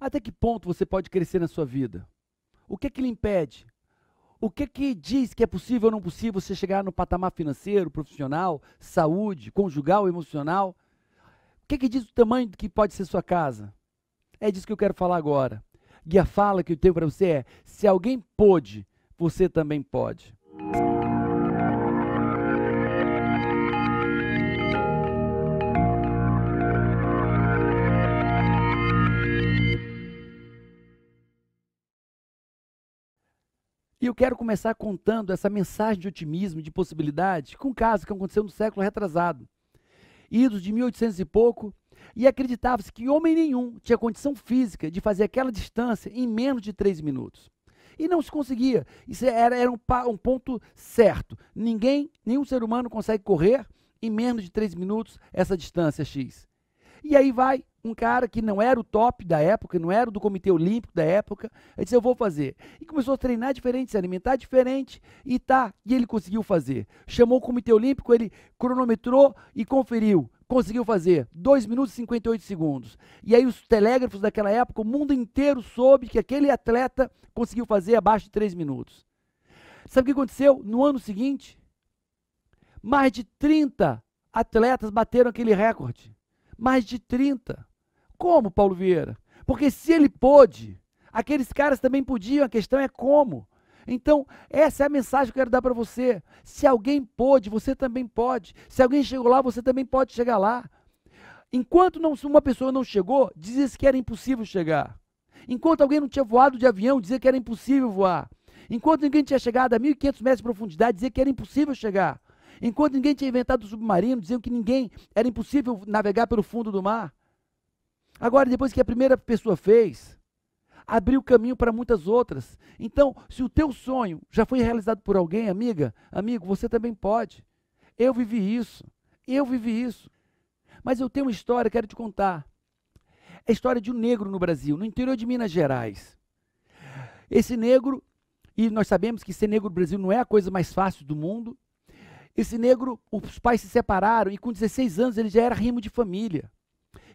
Até que ponto você pode crescer na sua vida? O que que lhe impede? O que que diz que é possível ou não possível você chegar no patamar financeiro, profissional, saúde, conjugal, emocional? O que que diz o tamanho que pode ser sua casa? É disso que eu quero falar agora. E a fala que eu tenho para você é: se alguém pôde, você também pode. E eu quero começar contando essa mensagem de otimismo, de possibilidade, com um caso que aconteceu no século retrasado. Idos de 1800 e pouco, e acreditava-se que homem nenhum tinha condição física de fazer aquela distância em menos de três minutos. E não se conseguia. Isso era, era um, um, ponto certo. Ninguém, nenhum ser humano consegue correr em menos de três minutos essa distância X. E aí vai um cara que não era o top da época, não era do Comitê Olímpico da época, ele disse, eu vou fazer. E começou a treinar diferente, se alimentar diferente, e tá, e ele conseguiu fazer. Chamou o Comitê Olímpico, ele cronometrou e conferiu. Conseguiu fazer 2 minutos e 58 segundos. E aí os telégrafos daquela época, o mundo inteiro soube que aquele atleta conseguiu fazer abaixo de 3 minutos. Sabe o que aconteceu? No ano seguinte, mais de 30 atletas bateram aquele recorde. Mais de 30. Como, Paulo Vieira? Porque se ele pôde, aqueles caras também podiam, a questão é como. Então, essa é a mensagem que eu quero dar para você. Se alguém pôde, você também pode. Se alguém chegou lá, você também pode chegar lá. Enquanto não, uma pessoa não chegou, dizia que era impossível chegar. Enquanto alguém não tinha voado de avião, dizia que era impossível voar. Enquanto ninguém tinha chegado a 1.500 metros de profundidade, dizia que era impossível chegar. Enquanto ninguém tinha inventado o submarino, diziam que ninguém era impossível navegar pelo fundo do mar. Agora, depois que a primeira pessoa fez, abriu caminho para muitas outras. Então, se o teu sonho já foi realizado por alguém, amiga, amigo, você também pode. Eu vivi isso. Eu vivi isso. Mas eu tenho uma história, quero te contar. É a história de um negro no Brasil, no interior de Minas Gerais. Esse negro, e nós sabemos que ser negro no Brasil não é a coisa mais fácil do mundo. Esse negro, os pais se separaram e com 16 anos ele já era rimo de família.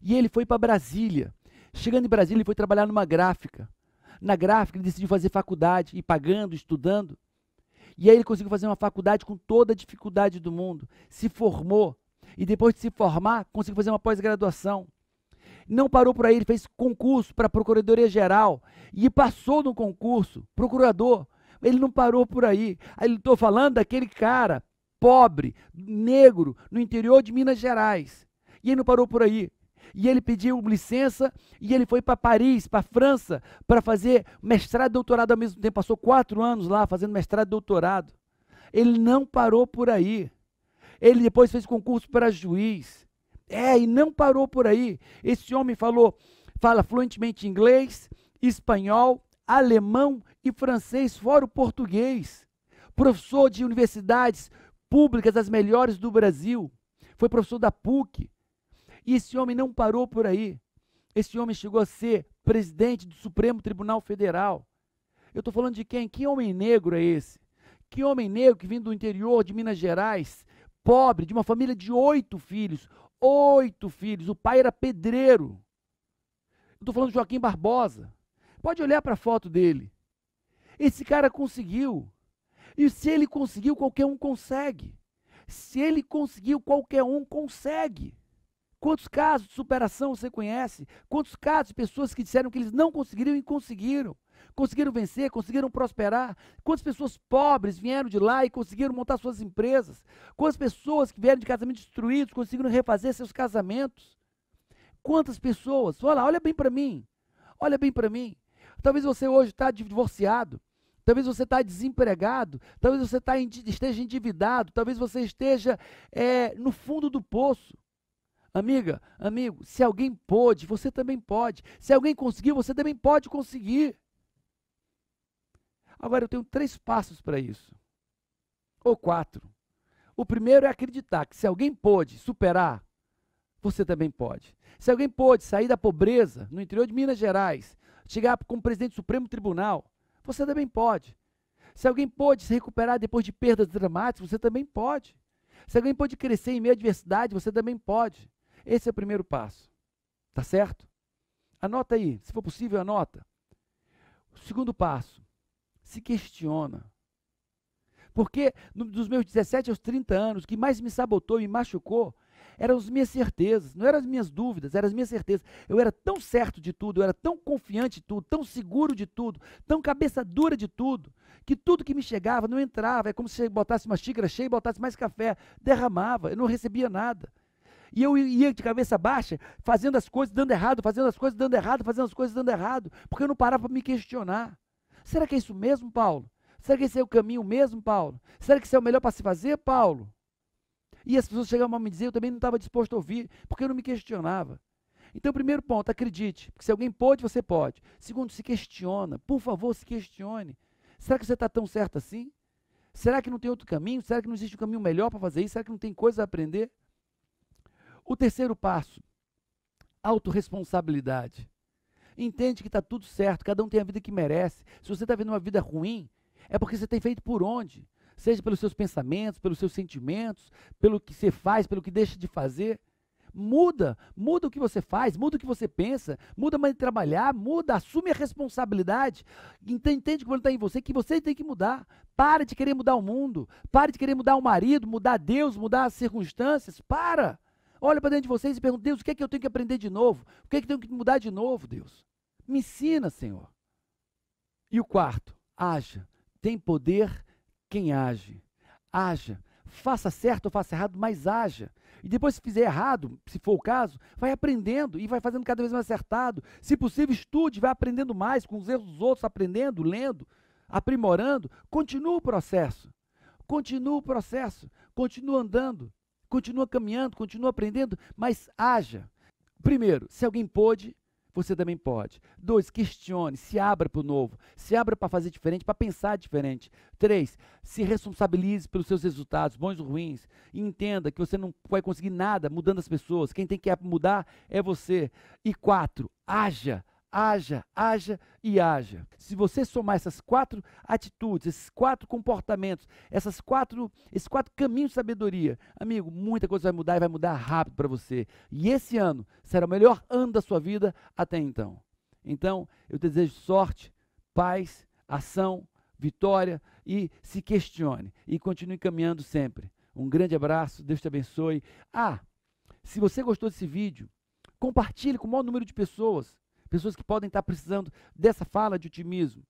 E ele foi para Brasília. Chegando em Brasília, ele foi trabalhar numa gráfica. Na gráfica, ele decidiu fazer faculdade, e pagando, estudando. E aí ele conseguiu fazer uma faculdade com toda a dificuldade do mundo. Se formou. E depois de se formar, conseguiu fazer uma pós-graduação. Não parou por aí, ele fez concurso para a Procuradoria Geral. E passou no concurso, procurador. Ele não parou por aí. Aí estou falando daquele cara pobre, negro, no interior de Minas Gerais. E ele não parou por aí e ele pediu licença e ele foi para Paris, para França, para fazer mestrado e doutorado ao mesmo tempo. Passou quatro anos lá fazendo mestrado e doutorado. Ele não parou por aí. Ele depois fez concurso para juiz. É, e não parou por aí. Esse homem falou, fala fluentemente inglês, espanhol, alemão e francês, fora o português. Professor de universidades públicas, as melhores do Brasil. Foi professor da PUC, e esse homem não parou por aí. Esse homem chegou a ser presidente do Supremo Tribunal Federal. Eu estou falando de quem? Que homem negro é esse? Que homem negro que vem do interior de Minas Gerais, pobre, de uma família de oito filhos. Oito filhos. O pai era pedreiro. Estou falando de Joaquim Barbosa. Pode olhar para a foto dele. Esse cara conseguiu. E se ele conseguiu, qualquer um consegue. Se ele conseguiu, qualquer um consegue. Quantos casos de superação você conhece? Quantos casos de pessoas que disseram que eles não conseguiriam e conseguiram? Conseguiram vencer, conseguiram prosperar? Quantas pessoas pobres vieram de lá e conseguiram montar suas empresas? Quantas pessoas que vieram de casamentos destruídos conseguiram refazer seus casamentos? Quantas pessoas? Olha, olha bem para mim. Olha bem para mim. Talvez você hoje está divorciado. Talvez você está desempregado. Talvez você tá, esteja endividado. Talvez você esteja é, no fundo do poço. Amiga, amigo, se alguém pôde, você também pode. Se alguém conseguiu, você também pode conseguir. Agora eu tenho três passos para isso. Ou quatro. O primeiro é acreditar que se alguém pôde superar, você também pode. Se alguém pôde sair da pobreza no interior de Minas Gerais, chegar como presidente do Supremo Tribunal, você também pode. Se alguém pôde se recuperar depois de perdas dramáticas, você também pode. Se alguém pode crescer em meio à adversidade, você também pode. Esse é o primeiro passo. Tá certo? Anota aí, se for possível, anota. O segundo passo, se questiona. Porque no, dos meus 17 aos 30 anos, o que mais me sabotou e me machucou eram as minhas certezas, não eram as minhas dúvidas, eram as minhas certezas. Eu era tão certo de tudo, eu era tão confiante de tudo, tão seguro de tudo, tão cabeça dura de tudo, que tudo que me chegava não entrava. É como se botasse uma xícara cheia e botasse mais café, derramava, eu não recebia nada. E eu ia de cabeça baixa, fazendo as coisas dando errado, fazendo as coisas dando errado, fazendo as coisas dando errado, porque eu não parava para me questionar. Será que é isso mesmo, Paulo? Será que esse é o caminho mesmo, Paulo? Será que isso é o melhor para se fazer, Paulo? E as pessoas chegavam a me dizer, eu também não estava disposto a ouvir, porque eu não me questionava. Então, primeiro ponto, acredite, porque se alguém pode, você pode. Segundo, se questiona. Por favor, se questione. Será que você está tão certo assim? Será que não tem outro caminho? Será que não existe um caminho melhor para fazer isso? Será que não tem coisa a aprender? O terceiro passo, autorresponsabilidade. Entende que está tudo certo, cada um tem a vida que merece. Se você está vendo uma vida ruim, é porque você tem feito por onde? Seja pelos seus pensamentos, pelos seus sentimentos, pelo que você faz, pelo que deixa de fazer. Muda, muda o que você faz, muda o que você pensa, muda a maneira de trabalhar, muda, assume a responsabilidade. Entende quando está em você que você tem que mudar. Para de querer mudar o mundo, para de querer mudar o marido, mudar Deus, mudar as circunstâncias. Para. Olha para dentro de vocês e pergunta: Deus, o que é que eu tenho que aprender de novo? O que é que eu tenho que mudar de novo, Deus? Me ensina, Senhor. E o quarto, haja. Tem poder quem age. Haja. Faça certo ou faça errado, mas haja. E depois, se fizer errado, se for o caso, vai aprendendo e vai fazendo cada vez mais acertado. Se possível, estude, vai aprendendo mais com os erros dos outros, aprendendo, lendo, aprimorando. Continua o processo. Continua o processo. Continua andando. Continua caminhando, continua aprendendo, mas haja. Primeiro, se alguém pôde, você também pode. Dois, questione, se abra para o novo, se abra para fazer diferente, para pensar diferente. Três, se responsabilize pelos seus resultados, bons ou ruins, e entenda que você não vai conseguir nada mudando as pessoas. Quem tem que mudar é você. E quatro, haja, haja, haja e haja. Se você somar essas quatro atitudes, esses quatro comportamentos, essas quatro, esses quatro caminhos de sabedoria, amigo, muita coisa vai mudar e vai mudar rápido para você. E esse ano será o melhor ano da sua vida até então. Então, eu desejo sorte, paz, ação, vitória e se questione e continue caminhando sempre. Um grande abraço, Deus te abençoe. Ah, se você gostou desse vídeo, compartilhe com o maior número de pessoas pessoas que podem estar precisando dessa fala de otimismo,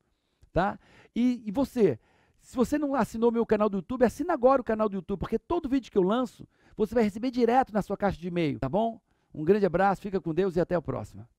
tá? E, e você, se você não assinou meu canal do YouTube, assina agora o canal do YouTube, porque todo vídeo que eu lanço, você vai receber direto na sua caixa de e-mail, tá bom? Um grande abraço, fica com Deus e até a próxima.